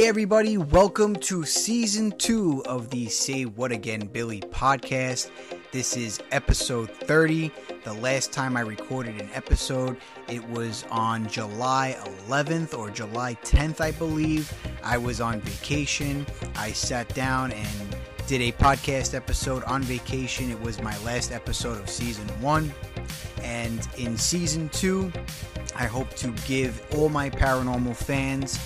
Hey, everybody, welcome to season two of the Say What Again Billy podcast. This is episode 30. The last time I recorded an episode, it was on July 11th or July 10th, I believe. I was on vacation. I sat down and did a podcast episode on vacation. It was my last episode of season one. And in season two, I hope to give all my paranormal fans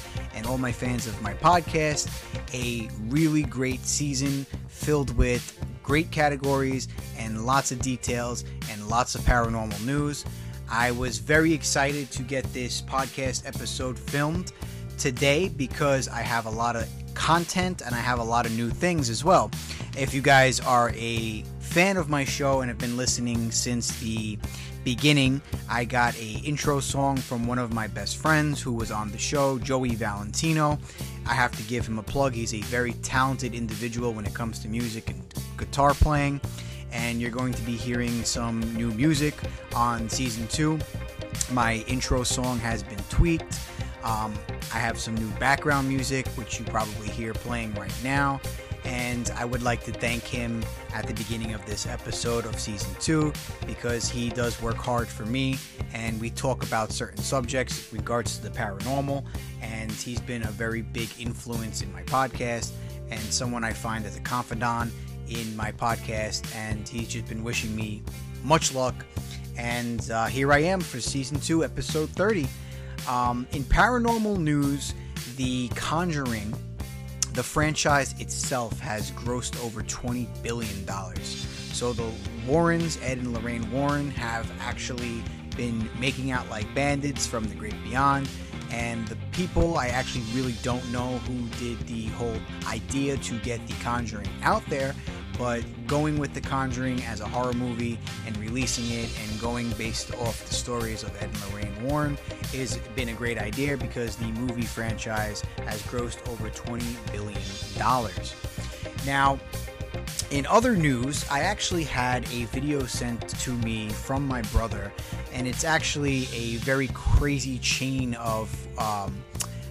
and all my fans of my podcast a really great season filled with great categories and lots of details and lots of paranormal news. I was very excited to get this podcast episode filmed today because I have a lot of content and I have a lot of new things as well. If you guys are a fan of my show and have been listening since the beginning, I got a intro song from one of my best friends who was on the show, Joey Valentino. I have to give him a plug. He's a very talented individual when it comes to music and guitar playing. And you're going to be hearing some new music on season two. My intro song has been tweaked. Um, I have some new background music, which you probably hear playing right now and I would like to thank him at the beginning of this episode of season two because he does work hard for me and we talk about certain subjects regards to the paranormal and he's been a very big influence in my podcast and someone I find as a confidant in my podcast and he's just been wishing me much luck and uh, here I am for season two episode 30 um, in paranormal news the Conjuring the franchise itself has grossed over $20 billion. So the Warrens, Ed and Lorraine Warren, have actually been making out like bandits from the great beyond. And the people, I actually really don't know who did the whole idea to get The Conjuring out there, but going with The Conjuring as a horror movie and releasing it and going based off the stories of Ed and Lorraine Warren has been a great idea because the movie franchise has grossed over $20 billion. Now, in other news, I actually had a video sent to me from my brother, and it's actually a very crazy chain of, um,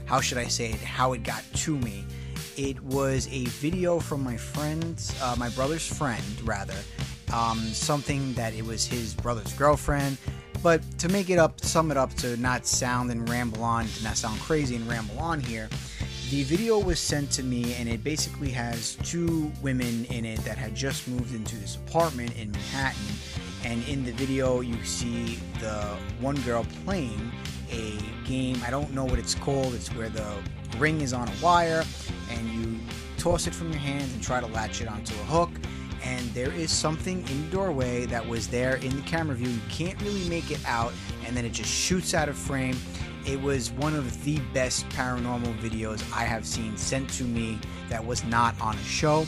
how should I say it, how it got to me. It was a video from my friend's, uh, my brother's friend, rather. Um, something that it was his brother's girlfriend. But to make it up, sum it up to not sound and ramble on, to not sound crazy and ramble on here, the video was sent to me and it basically has two women in it that had just moved into this apartment in Manhattan. And in the video, you see the one girl playing a game. I don't know what it's called. It's where the ring is on a wire and you toss it from your hands and try to latch it onto a hook. And there is something in the doorway that was there in the camera view. You can't really make it out, and then it just shoots out of frame. It was one of the best paranormal videos I have seen sent to me that was not on a show.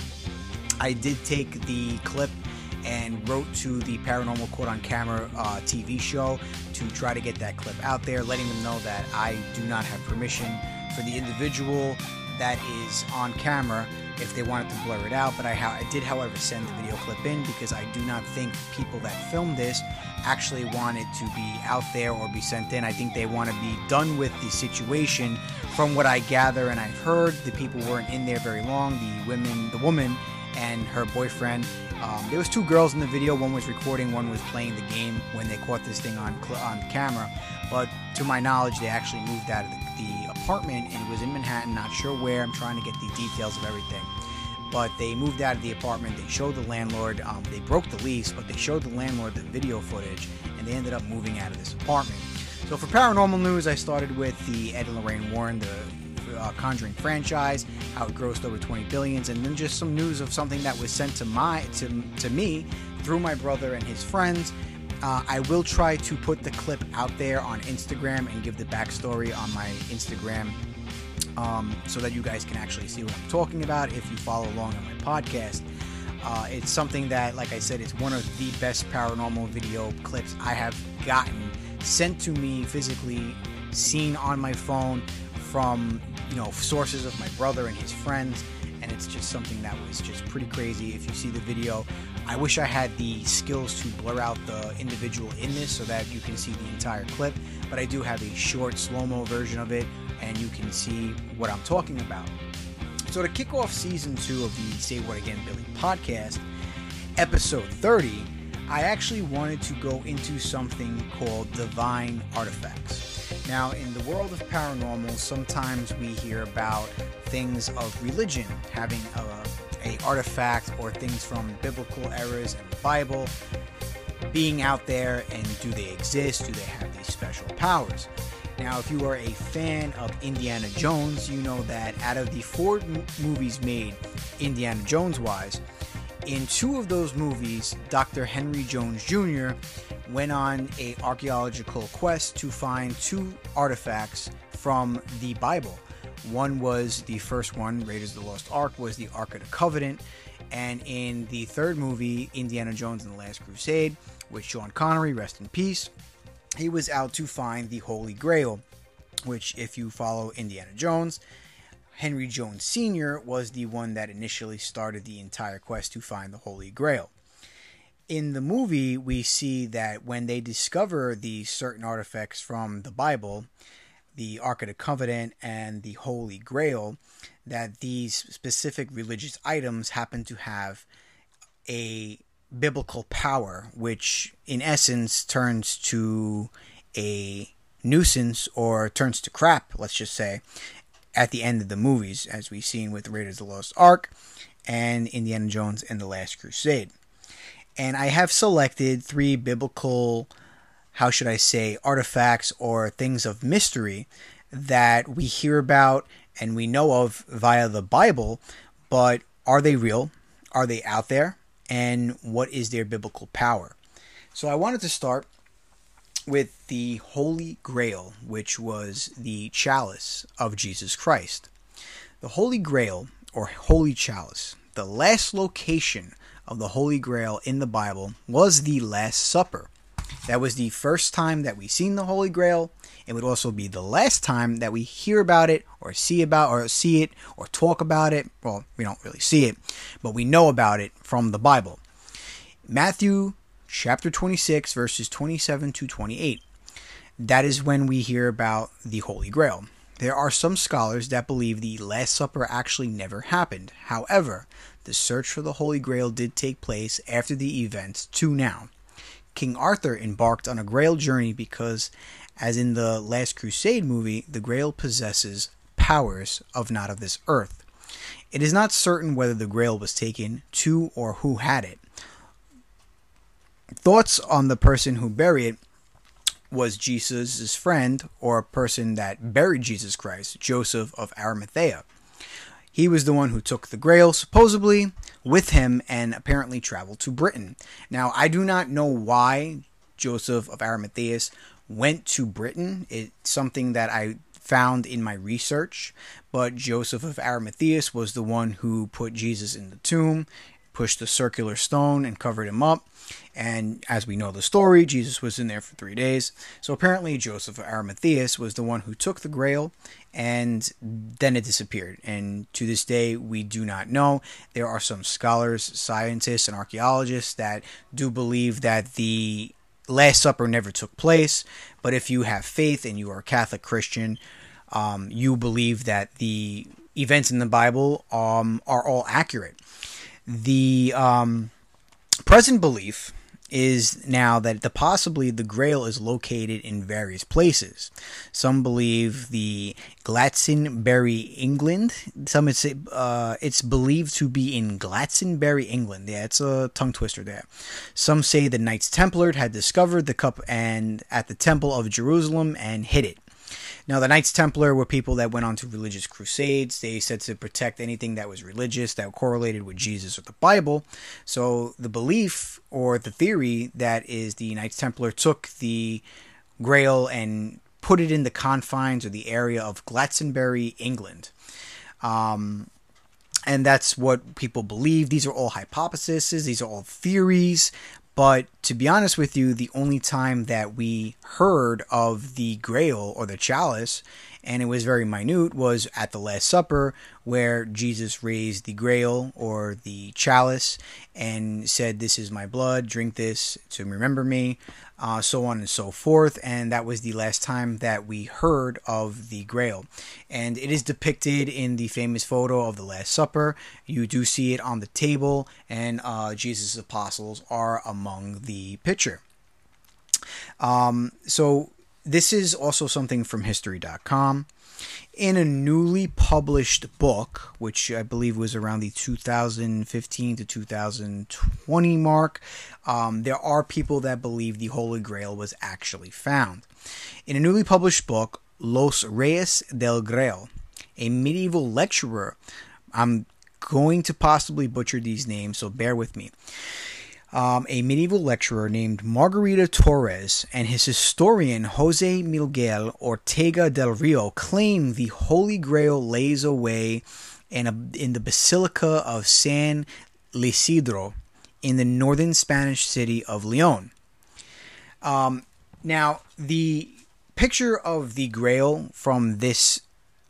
I did take the clip and wrote to the Paranormal Caught on Camera uh, TV show to try to get that clip out there, letting them know that I do not have permission for the individual that is on camera if they wanted to blur it out. But I, ha- I did, however, send the video clip in because I do not think people that filmed this actually want it to be out there or be sent in. I think they want to be done with the situation. From what I gather and I've heard, the people weren't in there very long. The women, the woman, and her boyfriend. Um, there was two girls in the video. One was recording, one was playing the game when they caught this thing on cl- on camera. But to my knowledge, they actually moved out of the, the apartment and it was in Manhattan. Not sure where. I'm trying to get the details of everything. But they moved out of the apartment. They showed the landlord. Um, they broke the lease, but they showed the landlord the video footage, and they ended up moving out of this apartment. So for paranormal news, I started with the Ed and Lorraine Warren, the uh, Conjuring franchise, how it grossed over 20 billions, and then just some news of something that was sent to my to, to me through my brother and his friends. Uh, I will try to put the clip out there on Instagram and give the backstory on my Instagram um, so that you guys can actually see what I'm talking about if you follow along on my podcast. Uh, it's something that, like I said, it's one of the best paranormal video clips I have gotten sent to me physically, seen on my phone from you know sources of my brother and his friends, and it's just something that was just pretty crazy. If you see the video, I wish I had the skills to blur out the individual in this so that you can see the entire clip, but I do have a short slow mo version of it and you can see what I'm talking about. So, to kick off season two of the Say What Again Billy podcast, episode 30, I actually wanted to go into something called divine artifacts. Now, in the world of paranormal, sometimes we hear about things of religion having a, a artifact or things from biblical eras and the Bible being out there and do they exist? Do they have these special powers? Now, if you are a fan of Indiana Jones, you know that out of the four m- movies made Indiana Jones wise, in two of those movies, Dr. Henry Jones Jr. went on a archaeological quest to find two artifacts from the Bible. One was the first one, Raiders of the Lost Ark, was the Ark of the Covenant, and in the third movie, Indiana Jones and the Last Crusade, with Sean Connery, rest in peace, he was out to find the Holy Grail, which, if you follow Indiana Jones, Henry Jones Sr. was the one that initially started the entire quest to find the Holy Grail. In the movie, we see that when they discover these certain artifacts from the Bible, the Ark of the Covenant and the Holy Grail, that these specific religious items happen to have a biblical power, which in essence turns to a nuisance or turns to crap, let's just say, at the end of the movies, as we've seen with Raiders of the Lost Ark and Indiana Jones and the Last Crusade. And I have selected three biblical, how should I say, artifacts or things of mystery that we hear about and we know of via the Bible, but are they real? Are they out there? And what is their biblical power? So I wanted to start with the Holy Grail, which was the chalice of Jesus Christ. The Holy Grail, or Holy Chalice, the last location of the Holy Grail in the Bible was the Last Supper. That was the first time that we seen the Holy Grail. It would also be the last time that we hear about it or see about or see it or talk about it. Well, we don't really see it, but we know about it from the Bible. Matthew chapter 26 verses 27 to 28. That is when we hear about the Holy Grail. There are some scholars that believe the Last Supper actually never happened. However, the search for the Holy Grail did take place after the events to now. King Arthur embarked on a Grail journey because, as in the Last Crusade movie, the Grail possesses powers of not of this earth. It is not certain whether the Grail was taken to or who had it. Thoughts on the person who buried it was Jesus' friend or a person that buried Jesus Christ, Joseph of Arimathea. He was the one who took the grail, supposedly, with him and apparently traveled to Britain. Now, I do not know why Joseph of Arimathea went to Britain. It's something that I found in my research, but Joseph of Arimathea was the one who put Jesus in the tomb, pushed the circular stone, and covered him up. And as we know the story, Jesus was in there for three days. So apparently, Joseph of Arimathea was the one who took the grail and then it disappeared. And to this day, we do not know. There are some scholars, scientists, and archaeologists that do believe that the Last Supper never took place. But if you have faith and you are a Catholic Christian, um, you believe that the events in the Bible um, are all accurate. The um, present belief is now that the possibly the grail is located in various places. Some believe the Glastonbury, England. Some it's uh, it's believed to be in Glastonbury, England. Yeah, it's a tongue twister there. Some say the Knights Templar had discovered the cup and at the Temple of Jerusalem and hid it. Now, the Knights Templar were people that went on to religious crusades. They said to protect anything that was religious, that correlated with Jesus or the Bible. So, the belief or the theory that is the Knights Templar took the Grail and put it in the confines or the area of Glastonbury, England. Um, and that's what people believe. These are all hypotheses, these are all theories, but to be honest with you, the only time that we heard of the Grail or the Chalice and it was very minute, was at the Last Supper, where Jesus raised the grail or the chalice and said, This is my blood, drink this to remember me, uh, so on and so forth. And that was the last time that we heard of the grail. And it is depicted in the famous photo of the Last Supper. You do see it on the table, and uh, Jesus' apostles are among the picture. Um, so this is also something from history.com. In a newly published book, which I believe was around the 2015 to 2020 mark, um, there are people that believe the Holy Grail was actually found. In a newly published book, Los Reyes del Grail, a medieval lecturer, I'm going to possibly butcher these names, so bear with me um, a medieval lecturer named Margarita Torres and his historian Jose Miguel Ortega del Rio claim the Holy Grail lays away in, a, in the Basilica of San Isidro in the northern Spanish city of Leon. Um, now, the picture of the Grail from this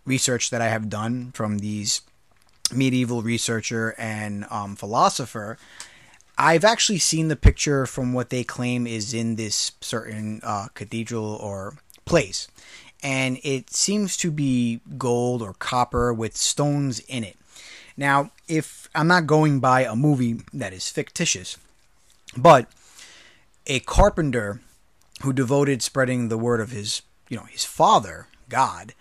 research that I have done from these medieval researcher and um, philosopher I've actually seen the picture from what they claim is in this certain uh, cathedral or place, and it seems to be gold or copper with stones in it. Now, if I'm not going by a movie that is fictitious, but a carpenter who devoted spreading the word of his, you know, his father, God,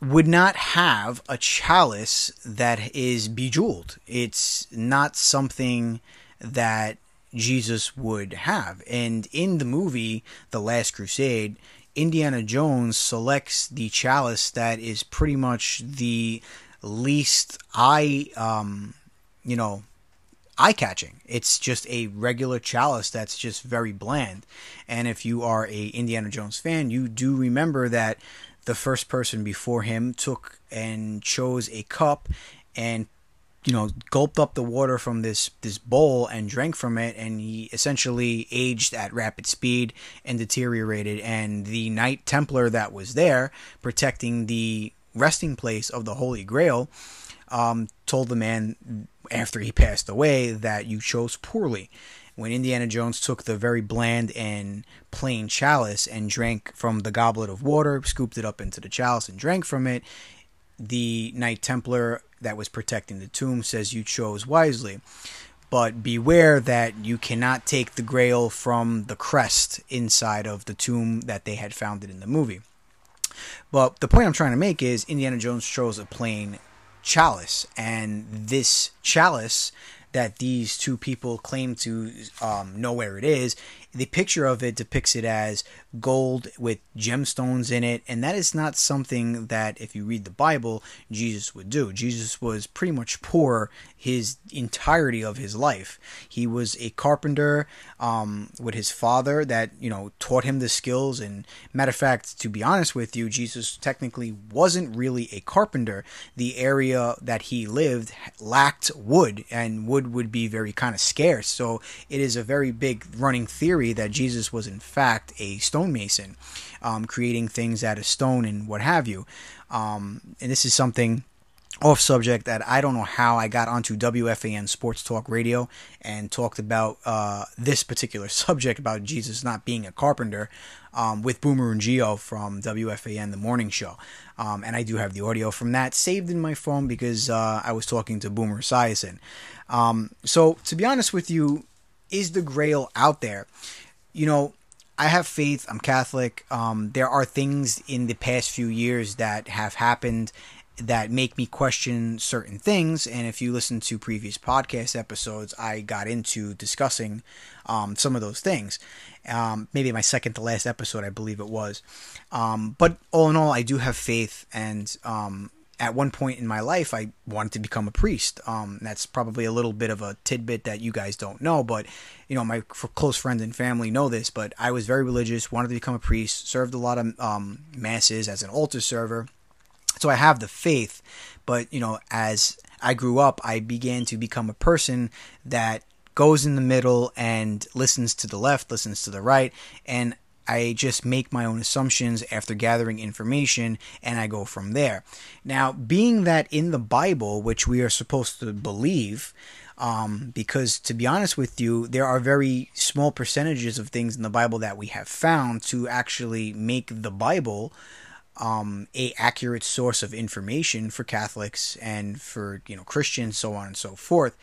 would not have a chalice that is bejeweled. It's not something that Jesus would have. And in the movie, The Last Crusade, Indiana Jones selects the chalice that is pretty much the least eye, um, you know, eye catching. It's just a regular chalice that's just very bland. And if you are a Indiana Jones fan, you do remember that the first person before him took and chose a cup and you know gulped up the water from this this bowl and drank from it and he essentially aged at rapid speed and deteriorated. And the knight templar that was there protecting the resting place of the holy grail um, told the man after he passed away that you chose poorly. When Indiana Jones took the very bland and plain chalice and drank from the goblet of water, scooped it up into the chalice and drank from it, the Knight Templar that was protecting the tomb says you chose wisely. But beware that you cannot take the grail from the crest inside of the tomb that they had founded in the movie. But the point I'm trying to make is Indiana Jones chose a plain chalice, and this chalice that these two people claim to um, know where it is the picture of it depicts it as gold with gemstones in it, and that is not something that, if you read the Bible, Jesus would do. Jesus was pretty much poor his entirety of his life. He was a carpenter um, with his father that you know taught him the skills. And matter of fact, to be honest with you, Jesus technically wasn't really a carpenter. The area that he lived lacked wood, and wood would be very kind of scarce. So it is a very big running theory that Jesus was in fact a stonemason, um, creating things out of stone and what have you. Um, and this is something off subject that I don't know how I got onto WFAN Sports Talk Radio and talked about uh, this particular subject about Jesus not being a carpenter um, with Boomer and Gio from WFAN The Morning Show. Um, and I do have the audio from that saved in my phone because uh, I was talking to Boomer Esiason. Um, so, to be honest with you, is the grail out there? You know, I have faith. I'm Catholic. Um, there are things in the past few years that have happened that make me question certain things. And if you listen to previous podcast episodes, I got into discussing um, some of those things. Um, maybe my second to last episode, I believe it was. Um, but all in all, I do have faith, and um, at one point in my life, I wanted to become a priest. Um, that's probably a little bit of a tidbit that you guys don't know, but you know, my close friends and family know this. But I was very religious, wanted to become a priest, served a lot of um, masses as an altar server. So I have the faith, but you know, as I grew up, I began to become a person that goes in the middle and listens to the left, listens to the right, and I just make my own assumptions after gathering information and I go from there. Now, being that in the Bible, which we are supposed to believe, um, because to be honest with you, there are very small percentages of things in the Bible that we have found to actually make the Bible um, a accurate source of information for Catholics and for you know Christians, so on and so forth.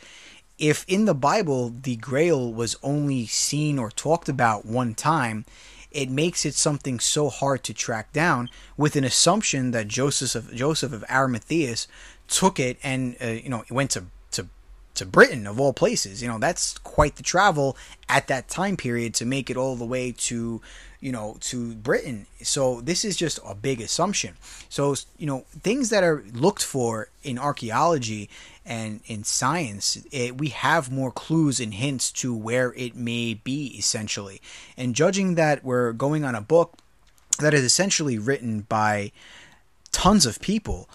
If in the Bible the Grail was only seen or talked about one time, it makes it something so hard to track down with an assumption that Joseph of Joseph of Arimathea took it and uh, you know went to to Britain of all places. You know, that's quite the travel at that time period to make it all the way to, you know, to Britain. So this is just a big assumption. So, you know, things that are looked for in archaeology and in science, it, we have more clues and hints to where it may be essentially. And judging that we're going on a book that is essentially written by tons of people,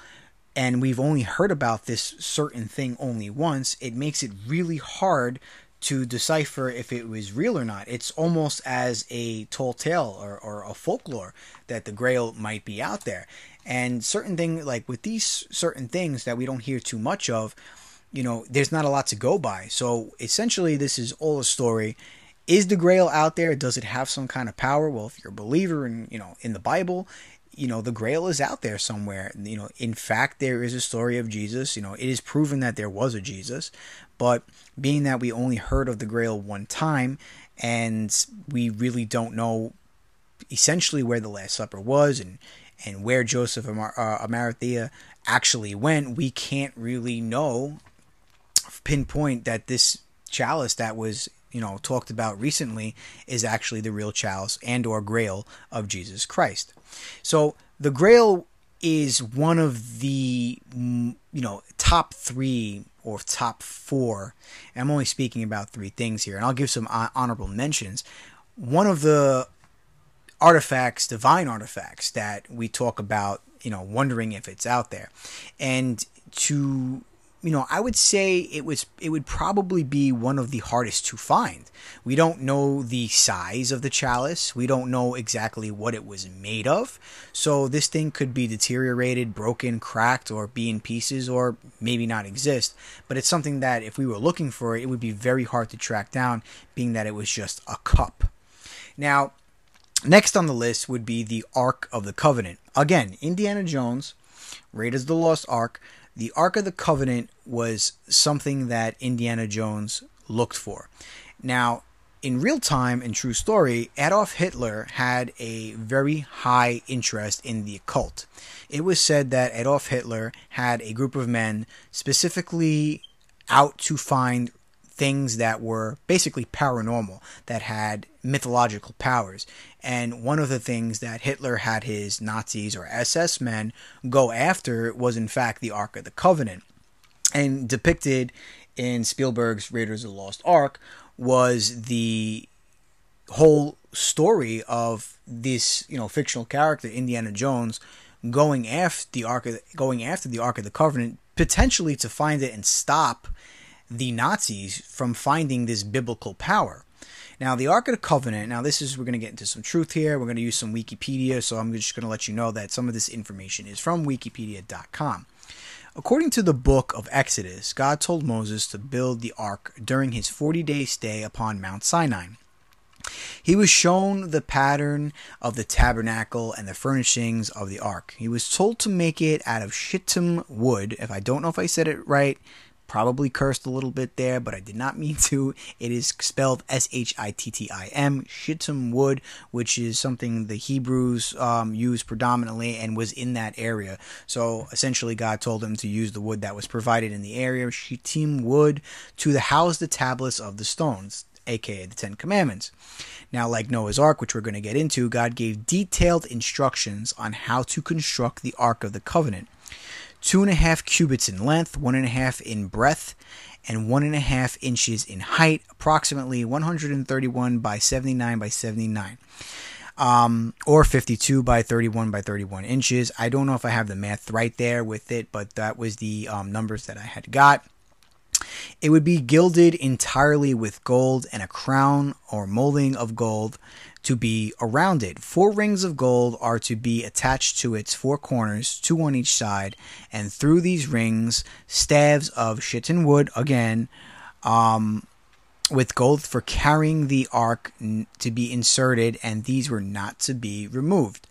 and we've only heard about this certain thing only once, it makes it really hard to decipher if it was real or not. It's almost as a tall tale or, or a folklore that the grail might be out there. And certain thing like with these certain things that we don't hear too much of, you know, there's not a lot to go by. So essentially this is all a story. Is the grail out there? Does it have some kind of power? Well, if you're a believer in, you know, in the Bible, you know the grail is out there somewhere you know in fact there is a story of jesus you know it is proven that there was a jesus but being that we only heard of the grail one time and we really don't know essentially where the last supper was and and where joseph uh, arimathea actually went we can't really know pinpoint that this chalice that was you know talked about recently is actually the real chalice and or grail of jesus christ so the Grail is one of the mm, you know top three or top four. I'm only speaking about three things here, and I'll give some honorable mentions. One of the artifacts, divine artifacts that we talk about, you know, wondering if it's out there, and to you know, I would say it was it would probably be one of the hardest to find. We don't know the size of the chalice. We don't know exactly what it was made of. So this thing could be deteriorated, broken, cracked or be in pieces or maybe not exist. But it's something that if we were looking for it, it would be very hard to track down being that it was just a cup. Now, next on the list would be the Ark of the Covenant. Again, Indiana Jones, Raiders of the Lost Ark the Ark of the Covenant was something that Indiana Jones looked for. Now, in real time and true story, Adolf Hitler had a very high interest in the occult. It was said that Adolf Hitler had a group of men specifically out to find things that were basically paranormal, that had mythological powers. And one of the things that Hitler had his Nazis or SS men go after was, in fact, the Ark of the Covenant. And depicted in Spielberg's Raiders of the Lost Ark was the whole story of this, you know, fictional character, Indiana Jones, going after the Ark of, going after the Ark of the Covenant, potentially to find it and stop the Nazis from finding this biblical power. Now, the Ark of the Covenant, now this is, we're going to get into some truth here. We're going to use some Wikipedia, so I'm just going to let you know that some of this information is from wikipedia.com. According to the book of Exodus, God told Moses to build the ark during his 40 day stay upon Mount Sinai. He was shown the pattern of the tabernacle and the furnishings of the ark. He was told to make it out of shittim wood. If I don't know if I said it right, Probably cursed a little bit there, but I did not mean to. It is spelled S H I T T I M, shittim wood, which is something the Hebrews um, used predominantly and was in that area. So essentially, God told them to use the wood that was provided in the area, shittim wood, to house the tablets of the stones, aka the Ten Commandments. Now, like Noah's Ark, which we're going to get into, God gave detailed instructions on how to construct the Ark of the Covenant two and a half cubits in length, one and a half in breadth, and one and a half inches in height, approximately 131 by 79 by 79. Um, or 52 by 31 by 31 inches. I don't know if I have the math right there with it, but that was the um, numbers that I had got. It would be gilded entirely with gold, and a crown or molding of gold to be around it. Four rings of gold are to be attached to its four corners, two on each side, and through these rings, staves of shittim wood, again, um, with gold for carrying the ark to be inserted, and these were not to be removed.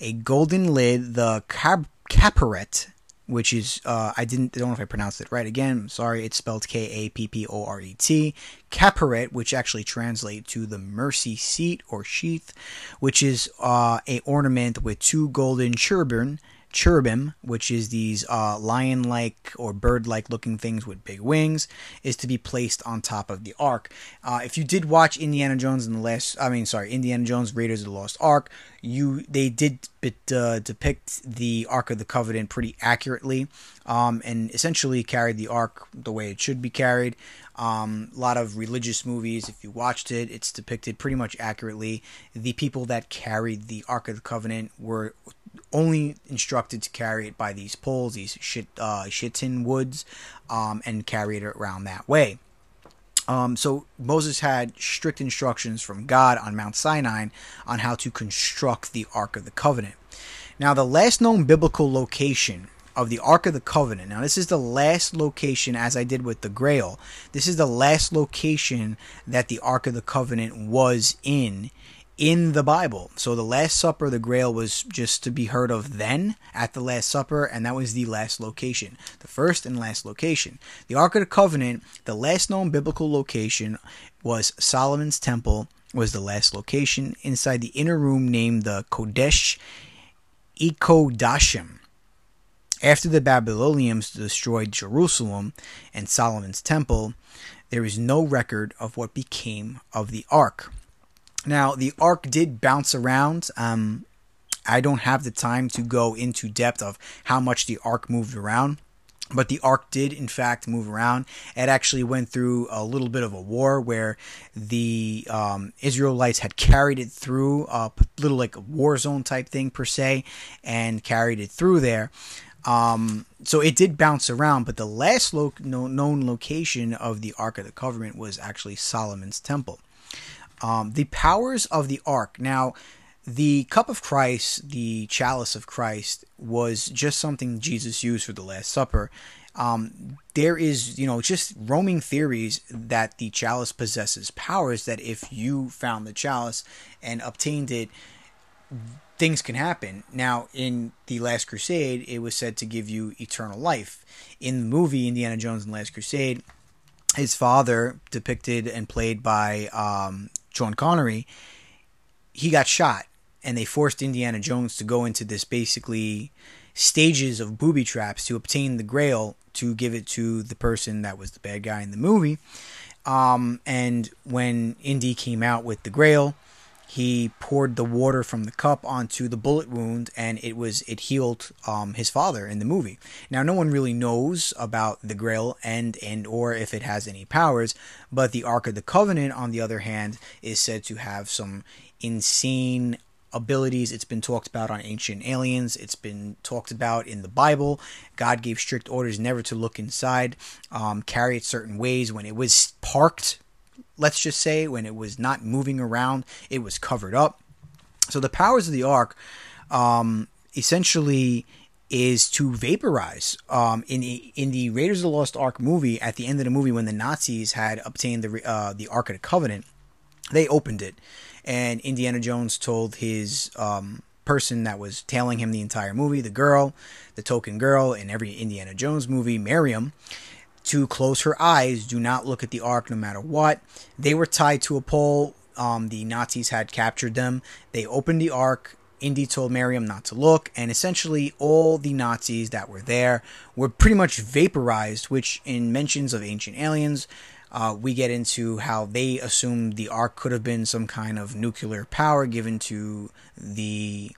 A golden lid, the cap- kapporet, which is uh, I didn't I don't know if I pronounced it right. Again, I'm sorry. It's spelled K A P P O R E T. Kapporet, which actually translates to the mercy seat or sheath, which is uh, a ornament with two golden cherubim cherubim, which is these uh, lion like or bird like looking things with big wings, is to be placed on top of the ark. Uh, if you did watch Indiana Jones and the last, I mean, sorry, Indiana Jones Raiders of the Lost Ark, you they did bit, uh, depict the Ark of the Covenant pretty accurately, um, and essentially carried the Ark the way it should be carried. Um, a lot of religious movies, if you watched it, it's depicted pretty much accurately. The people that carried the Ark of the Covenant were only instructed to carry it by these poles, these shit, uh, shittim woods, um, and carry it around that way. Um, so Moses had strict instructions from God on Mount Sinai on how to construct the Ark of the Covenant. Now, the last known biblical location of the Ark of the Covenant. Now, this is the last location, as I did with the Grail. This is the last location that the Ark of the Covenant was in in the Bible. So the Last Supper, the Grail was just to be heard of then at the Last Supper, and that was the last location, the first and last location. The Ark of the Covenant, the last known biblical location, was Solomon's Temple. Was the last location inside the inner room named the Kodesh Hakodashim. After the Babylonians destroyed Jerusalem and Solomon's Temple, there is no record of what became of the Ark. Now, the ark did bounce around. Um, I don't have the time to go into depth of how much the ark moved around. But the ark did, in fact, move around. It actually went through a little bit of a war where the um, Israelites had carried it through a little like a war zone type thing, per se, and carried it through there. Um, so it did bounce around, but the last lo- known location of the Ark of the Covenant was actually Solomon's Temple. Um, the powers of the ark. Now, the cup of Christ, the chalice of Christ, was just something Jesus used for the Last Supper. Um, there is, you know, just roaming theories that the chalice possesses powers that if you found the chalice and obtained it, things can happen. Now, in The Last Crusade, it was said to give you eternal life. In the movie Indiana Jones and the Last Crusade, his father, depicted and played by um, Sean Connery, he got shot, and they forced Indiana Jones to go into this basically stages of booby traps to obtain the Grail to give it to the person that was the bad guy in the movie. Um, and when Indy came out with the Grail, he poured the water from the cup onto the bullet wound and it was it healed um, his father in the movie now no one really knows about the grail and and or if it has any powers but the ark of the covenant on the other hand is said to have some insane abilities. It's been talked about on Ancient Aliens. It's been talked about in the Bible. God gave strict orders never to look inside, um, carry it certain ways. When it was parked let's just say when it was not moving around, it was covered up. So the powers of the ark um, essentially is to vaporize. Um, in the, in the Raiders of the Lost Ark movie, at the end of the movie, when the Nazis had obtained the uh, the Ark of the Covenant, they opened it, and Indiana Jones told his um, person that was tailing him the entire movie, the girl, the token girl in every Indiana Jones movie, Miriam, to close her eyes, do not look at the ark no matter what. They were tied to a pole. Um, the Nazis had captured them. They opened the ark. Indy told Miriam not to look, and essentially all the Nazis that were there were pretty much vaporized, which in mentions of ancient aliens, uh, we get into how they assumed the ark could have been some kind of nuclear power given to the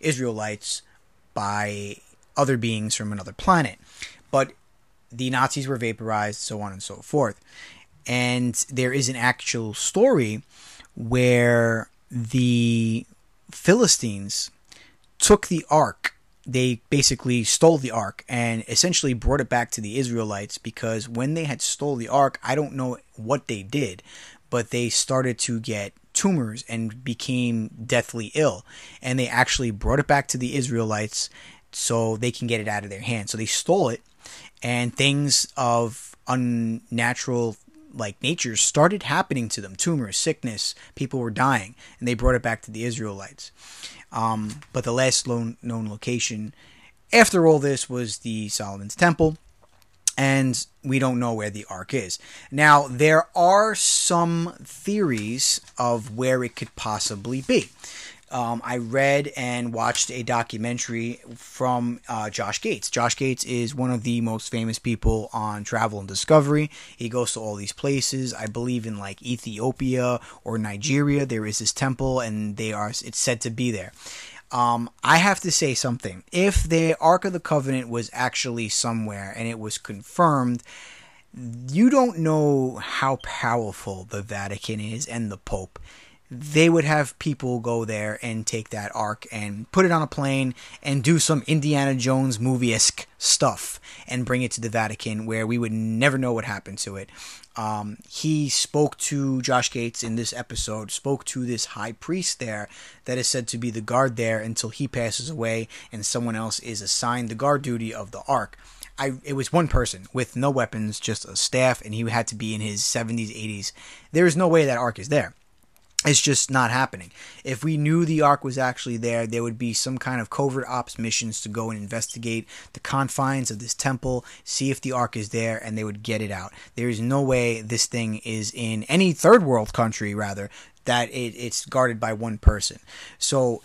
Israelites by other beings from another planet. But the Nazis were vaporized, so on and so forth. And there is an actual story where the Philistines took the ark they basically stole the ark and essentially brought it back to the Israelites because when they had stole the ark, I don't know what they did, but they started to get tumors and became deathly ill. And they actually brought it back to the Israelites so they can get it out of their hands. So they stole it, and things of unnatural like nature started happening to them tumors sickness people were dying and they brought it back to the israelites um, but the last known, known location after all this was the solomon's temple and we don't know where the ark is. Now, there are some theories of where it could possibly be. Um, I read and watched a documentary from uh, Josh Gates. Josh Gates is one of the most famous people on travel and discovery. He goes to all these places. I believe in like Ethiopia or Nigeria. There is this temple, and they are. It's said to be there. Um, I have to say something. If the Ark of the Covenant was actually somewhere and it was confirmed, you don't know how powerful the Vatican is and the Pope they would have people go there and take that ark and put it on a plane and do some Indiana Jones movie esque stuff and bring it to the Vatican where we would never know what happened to it. Um, he spoke to Josh Gates in this episode, spoke to this high priest there that is said to be the guard there until he passes away and someone else is assigned the guard duty of the ark. I, it was one person with no weapons, just a staff, and he had to be in his 70s, 80s. There is no way that ark is there it's just not happening. If we knew the Ark was actually there, there would be some kind of covert ops missions to go and investigate the confines of this temple, see if the Ark is there, and they would get it out. There is no way this thing is in any third world country, rather, that it, it's guarded by one person. So,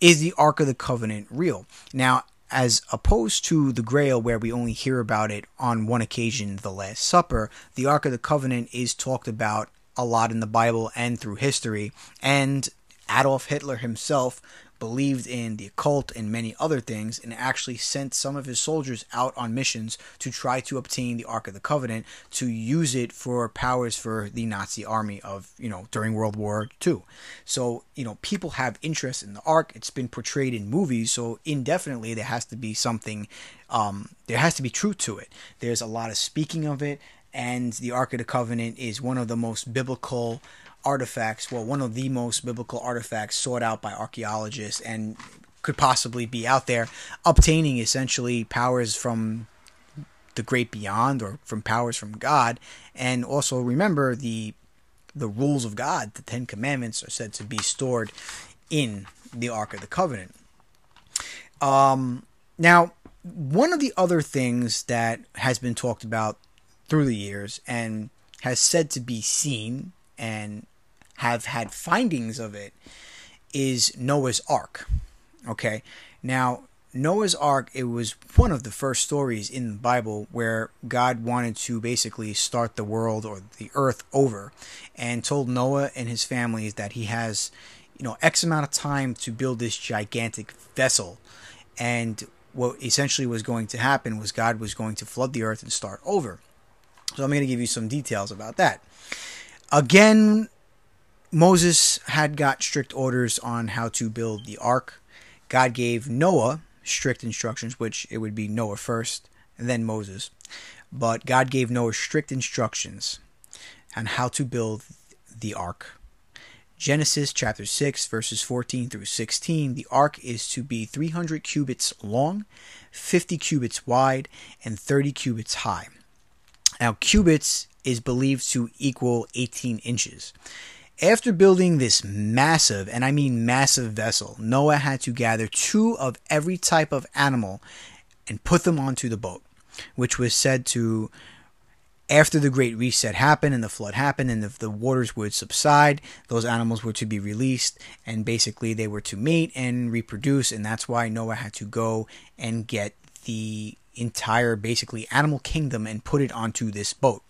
is the Ark of the Covenant real? Now, as opposed to the Grail, where we only hear about it on one occasion, the Last Supper, the Ark of the Covenant is talked about a lot in the Bible and through history. And Adolf Hitler himself believed in the occult and many other things and actually sent some of his soldiers out on missions to try to obtain the Ark of the Covenant to use it for powers for the Nazi army of, you know, during World War II. So, you know, people have interest in the Ark. It's been portrayed in movies, so indefinitely there has to be something, um, there has to be truth to it. There's a lot of speaking of it and the Ark of the Covenant is one of the most biblical artifacts, well, one of the most biblical artifacts sought out by archaeologists and could possibly be out there, obtaining essentially powers from the great beyond or from powers from God. And also remember the the rules of God, the Ten Commandments, are said to be stored in the Ark of the Covenant. Um, now, one of the other things that has been talked about through the years and has said to be seen and have had findings of it is Noah's Ark. Okay, now Noah's Ark, it was one of the first stories in the Bible where God wanted to basically start the world or the earth over and told Noah and his families that he has, you know, X amount of time to build this gigantic vessel. And what essentially was going to happen was God was going to flood the earth and start over. So I'm going to give you some details about that. Again, Moses had got strict orders on how to build the ark. God gave Noah strict instructions, which it would be Noah first and then Moses. But God gave Noah strict instructions on how to build the ark. Genesis chapter 6, verses 14 through 16. The ark is to be 300 cubits long, 50 cubits wide, and 30 cubits high. Now, cubits is believed to equal 18 inches. After building this massive, and I mean massive vessel, Noah had to gather two of every type of animal and put them onto the boat, which was said to, after the great reset happened and the flood happened and the, the waters would subside, those animals were to be released and basically they were to mate and reproduce, and that's why Noah had to go and get the entire basically animal kingdom and put it onto this boat.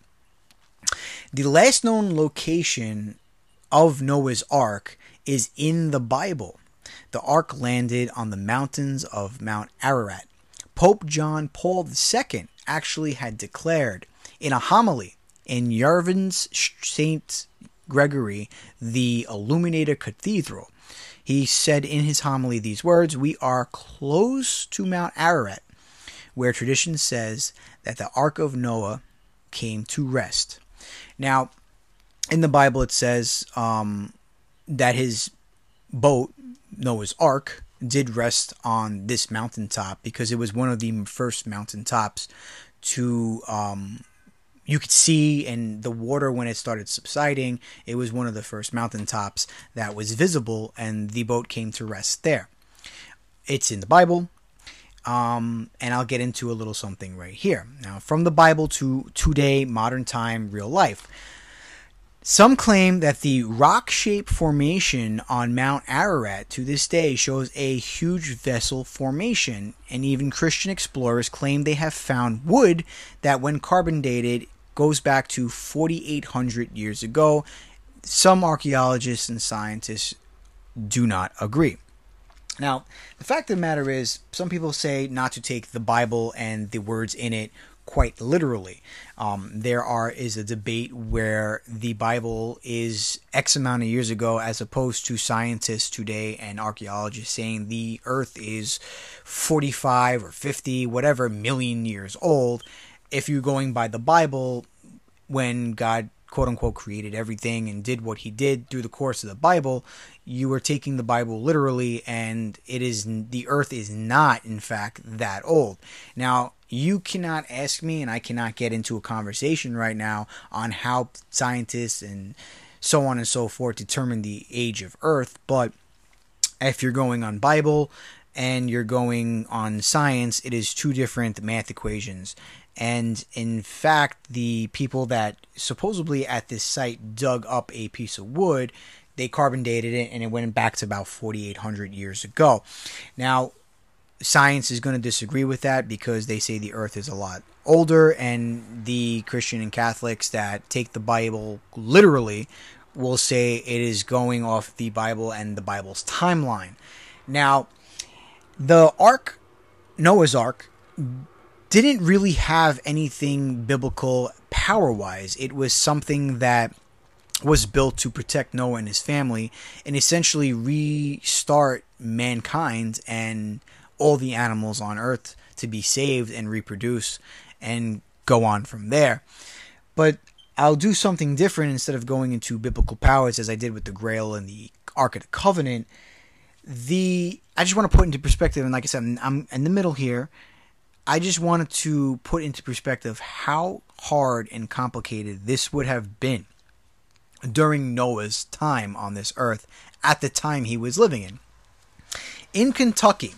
The last known location of Noah's Ark is in the Bible. The ark landed on the mountains of Mount Ararat. Pope John Paul II actually had declared in a homily in Yerevan's St. Gregory, the Illuminator Cathedral, he said in his homily these words We are close to Mount Ararat, where tradition says that the Ark of Noah came to rest. Now, in the Bible, it says um, that his boat, Noah's Ark, did rest on this mountaintop because it was one of the first mountaintops to um, you could see and the water when it started subsiding it was one of the first mountaintops that was visible and the boat came to rest there it's in the bible um, and i'll get into a little something right here now from the bible to today modern time real life some claim that the rock shaped formation on Mount Ararat to this day shows a huge vessel formation, and even Christian explorers claim they have found wood that, when carbon dated, goes back to 4,800 years ago. Some archaeologists and scientists do not agree. Now, the fact of the matter is, some people say not to take the Bible and the words in it quite literally. Um, there are is a debate where the Bible is X amount of years ago, as opposed to scientists today and archaeologists saying the Earth is 45 or 50, whatever million years old. If you're going by the Bible, when God quote unquote created everything and did what he did through the course of the Bible, you are taking the Bible literally, and it is the earth is not, in fact, that old. Now, you cannot ask me, and I cannot get into a conversation right now on how scientists and so on and so forth determine the age of Earth. But if you're going on Bible and you're going on science, it is two different math equations. And in fact, the people that supposedly at this site dug up a piece of wood, they carbon dated it and it went back to about 4,800 years ago. Now, science is going to disagree with that because they say the earth is a lot older and the christian and catholics that take the bible literally will say it is going off the bible and the bible's timeline now the ark noah's ark didn't really have anything biblical power wise it was something that was built to protect Noah and his family and essentially restart mankind and all the animals on earth to be saved and reproduce and go on from there. But I'll do something different instead of going into biblical powers as I did with the Grail and the Ark of the Covenant. The I just want to put into perspective, and like I said, I'm in the middle here. I just wanted to put into perspective how hard and complicated this would have been during Noah's time on this earth at the time he was living in. In Kentucky,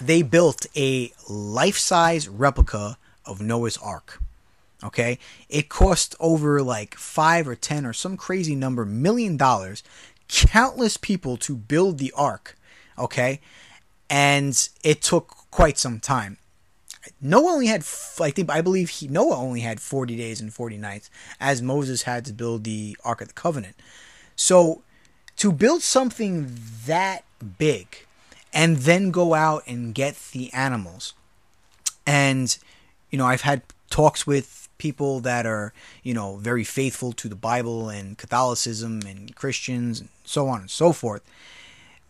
they built a life size replica of Noah's Ark. Okay? It cost over like five or ten or some crazy number million dollars, countless people to build the Ark. Okay? And it took quite some time. Noah only had, I think, I believe he, Noah only had 40 days and 40 nights, as Moses had to build the Ark of the Covenant. So, to build something that big, and then go out and get the animals. And, you know, I've had talks with people that are, you know, very faithful to the Bible and Catholicism and Christians and so on and so forth.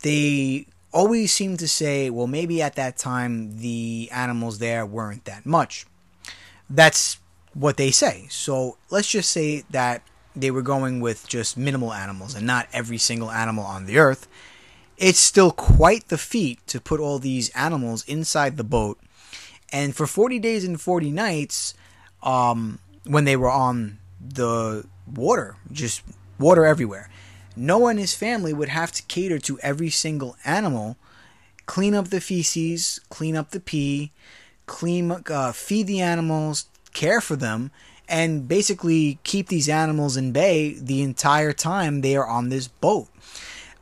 They always seem to say, well, maybe at that time the animals there weren't that much. That's what they say. So let's just say that they were going with just minimal animals and not every single animal on the earth it's still quite the feat to put all these animals inside the boat. And for 40 days and 40 nights, um, when they were on the water, just water everywhere, Noah and his family would have to cater to every single animal, clean up the feces, clean up the pee, clean, uh, feed the animals, care for them, and basically keep these animals in bay the entire time they are on this boat.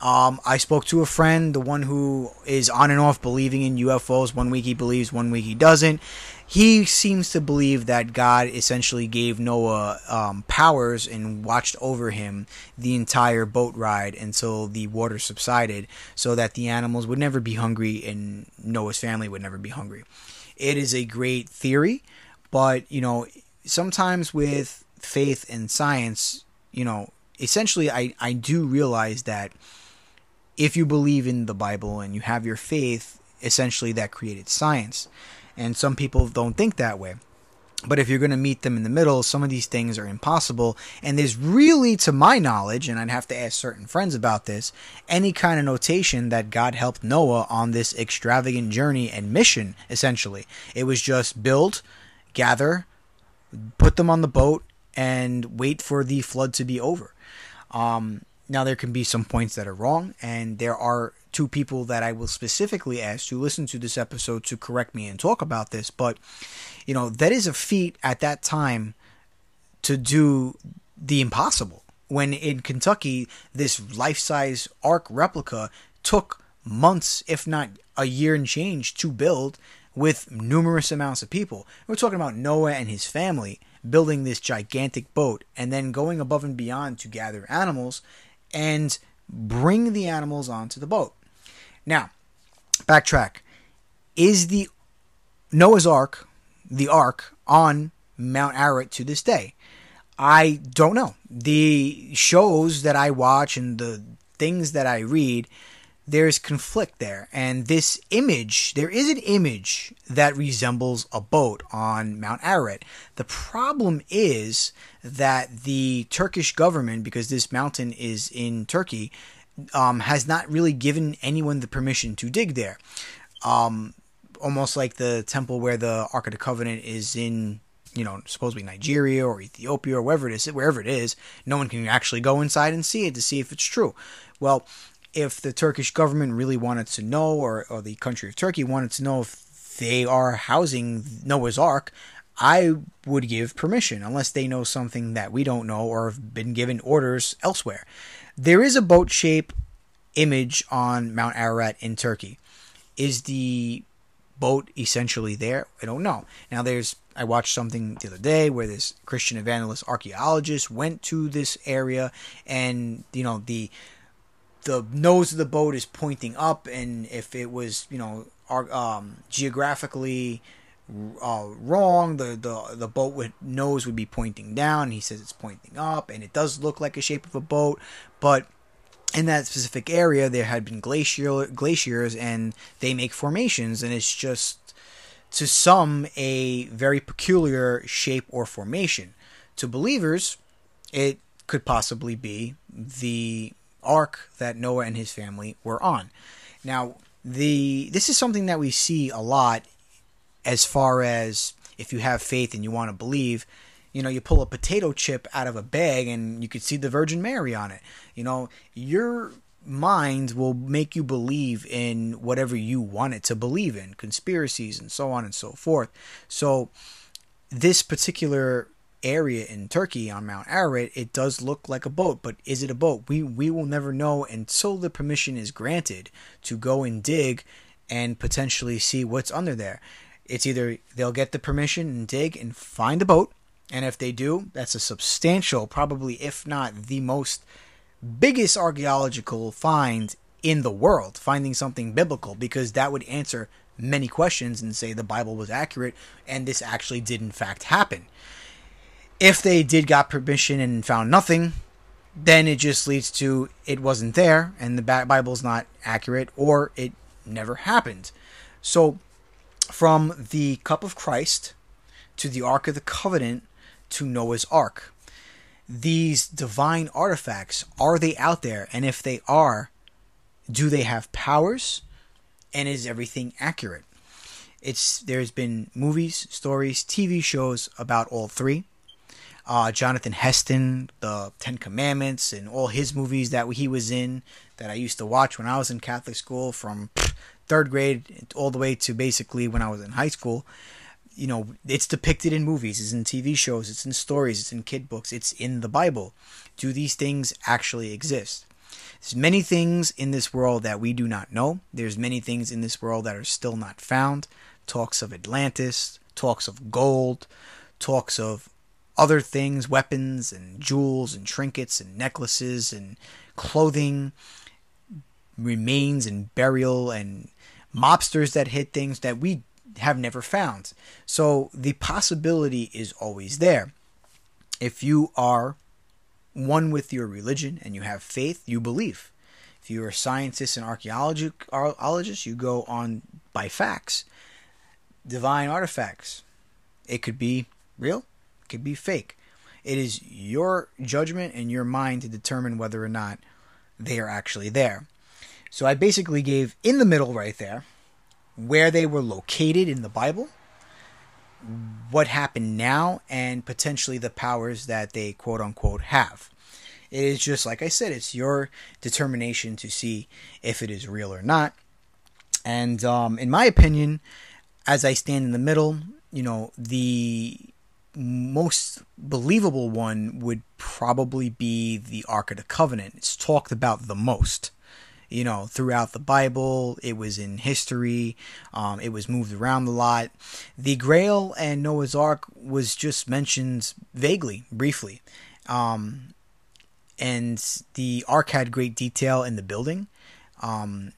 Um, I spoke to a friend, the one who is on and off believing in UFOs. One week he believes, one week he doesn't. He seems to believe that God essentially gave Noah um, powers and watched over him the entire boat ride until the water subsided, so that the animals would never be hungry and Noah's family would never be hungry. It is a great theory, but you know, sometimes with faith and science, you know, essentially, I, I do realize that if you believe in the Bible and you have your faith, essentially that created science. And some people don't think that way. But if you're going to meet them in the middle, some of these things are impossible. And there's really, to my knowledge, and I'd have to ask certain friends about this, any kind of notation that God helped Noah on this extravagant journey and mission, essentially. It was just build, gather, put them on the boat, and wait for the flood to be over. Um, now, there can be some points that are wrong, and there are two people that I will specifically ask to listen to this episode to correct me and talk about this. But, you know, that is a feat at that time to do the impossible. When in Kentucky, this life size Ark replica took months, if not a year and change, to build with numerous amounts of people. We're talking about Noah and his family building this gigantic boat and then going above and beyond to gather animals and bring the animals onto the boat. Now, backtrack. Is the Noah's Ark, the Ark, on Mount Ararat to this day? I don't know. The shows that I watch and the things that I read, there's conflict there. And this image, there is an image that resembles a boat on Mount Ararat. The problem is that the Turkish government, because this mountain is in Turkey, um, has not really given anyone the permission to dig there. Um, almost like the temple where the Ark of the Covenant is in, you know, supposedly Nigeria or Ethiopia or wherever it is, wherever it is, no one can actually go inside and see it to see if it's true. Well, if the Turkish government really wanted to know, or, or the country of Turkey wanted to know if they are housing Noah's Ark, I would give permission unless they know something that we don't know or have been given orders elsewhere. There is a boat shape image on Mount Ararat in Turkey. Is the boat essentially there? I don't know. Now there's I watched something the other day where this Christian evangelist archaeologist went to this area and you know the the nose of the boat is pointing up and if it was you know um, geographically uh, wrong. The, the the boat nose would be pointing down. He says it's pointing up, and it does look like a shape of a boat, but in that specific area there had been glacier glaciers, and they make formations, and it's just to some a very peculiar shape or formation. To believers, it could possibly be the ark that Noah and his family were on. Now, the this is something that we see a lot as far as if you have faith and you want to believe, you know, you pull a potato chip out of a bag and you could see the Virgin Mary on it. You know, your mind will make you believe in whatever you want it to believe in, conspiracies and so on and so forth. So, this particular area in Turkey on Mount Ararat, it does look like a boat, but is it a boat? We we will never know until the permission is granted to go and dig and potentially see what's under there it's either they'll get the permission and dig and find the boat, and if they do, that's a substantial, probably if not the most biggest archaeological find in the world, finding something biblical, because that would answer many questions and say the Bible was accurate and this actually did in fact happen. If they did got permission and found nothing, then it just leads to it wasn't there and the Bible's not accurate or it never happened. So from the cup of Christ to the Ark of the Covenant to Noah's Ark. These divine artifacts, are they out there? And if they are, do they have powers? And is everything accurate? It's there's been movies, stories, TV shows about all three. Uh, Jonathan Heston, the Ten Commandments, and all his movies that he was in that I used to watch when I was in Catholic school from third grade all the way to basically when I was in high school. You know, it's depicted in movies, it's in TV shows, it's in stories, it's in kid books, it's in the Bible. Do these things actually exist? There's many things in this world that we do not know. There's many things in this world that are still not found. Talks of Atlantis, talks of gold, talks of other things, weapons and jewels and trinkets and necklaces and clothing, remains and burial and mobsters that hit things that we have never found. So the possibility is always there. If you are one with your religion and you have faith, you believe. If you're a scientist and archaeologist, you go on by facts. Divine artifacts. It could be real, it could be fake. It is your judgment and your mind to determine whether or not they are actually there. So I basically gave in the middle right there where they were located in the Bible, what happened now, and potentially the powers that they quote unquote have. It is just like I said, it's your determination to see if it is real or not. And um, in my opinion, as I stand in the middle, you know, the most believable one would probably be the Ark of the Covenant. It's talked about the most. You know, throughout the Bible, it was in history, um, it was moved around a lot. The Grail and Noah's Ark was just mentioned vaguely, briefly. Um, and the Ark had great detail in the building. Um,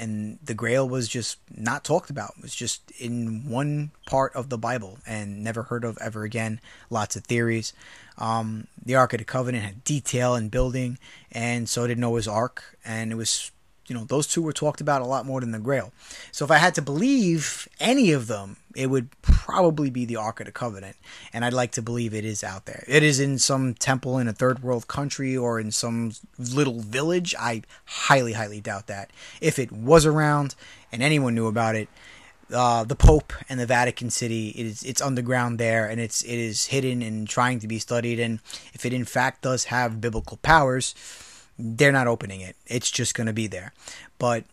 and the Grail was just not talked about. It was just in one part of the Bible and never heard of ever again. Lots of theories. Um, the Ark of the Covenant had detail in building, and so did Noah's Ark, and it was you know, those two were talked about a lot more than the Grail. So if I had to believe any of them, it would probably be the Ark of the Covenant. And I'd like to believe it is out there. It is in some temple in a third world country or in some little village. I highly, highly doubt that. If it was around and anyone knew about it, uh, the Pope and the Vatican City. It is it's underground there, and it's it is hidden and trying to be studied. And if it in fact does have biblical powers, they're not opening it. It's just going to be there. But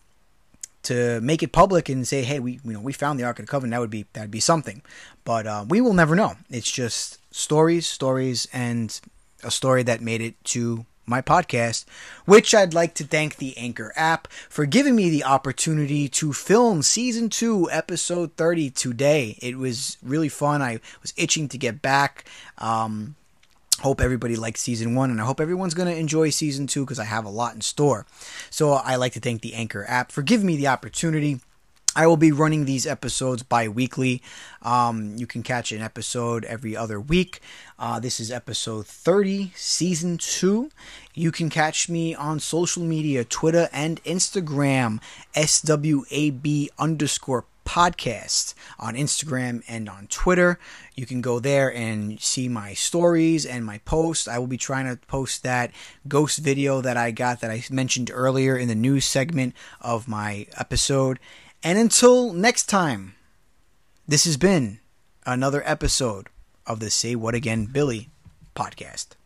to make it public and say, "Hey, we you know we found the Ark of the Covenant," that would be that'd be something. But uh, we will never know. It's just stories, stories, and a story that made it to my podcast, which I'd like to thank the Anchor app for giving me the opportunity to film season two, episode 30 today. It was really fun. I was itching to get back. Um, hope everybody likes season one and i hope everyone's going to enjoy season two because i have a lot in store so i like to thank the anchor app for giving me the opportunity I will be running these episodes bi weekly. Um, you can catch an episode every other week. Uh, this is episode 30, season 2. You can catch me on social media Twitter and Instagram, SWAB underscore podcast on Instagram and on Twitter. You can go there and see my stories and my posts. I will be trying to post that ghost video that I got that I mentioned earlier in the news segment of my episode. And until next time, this has been another episode of the Say What Again Billy podcast.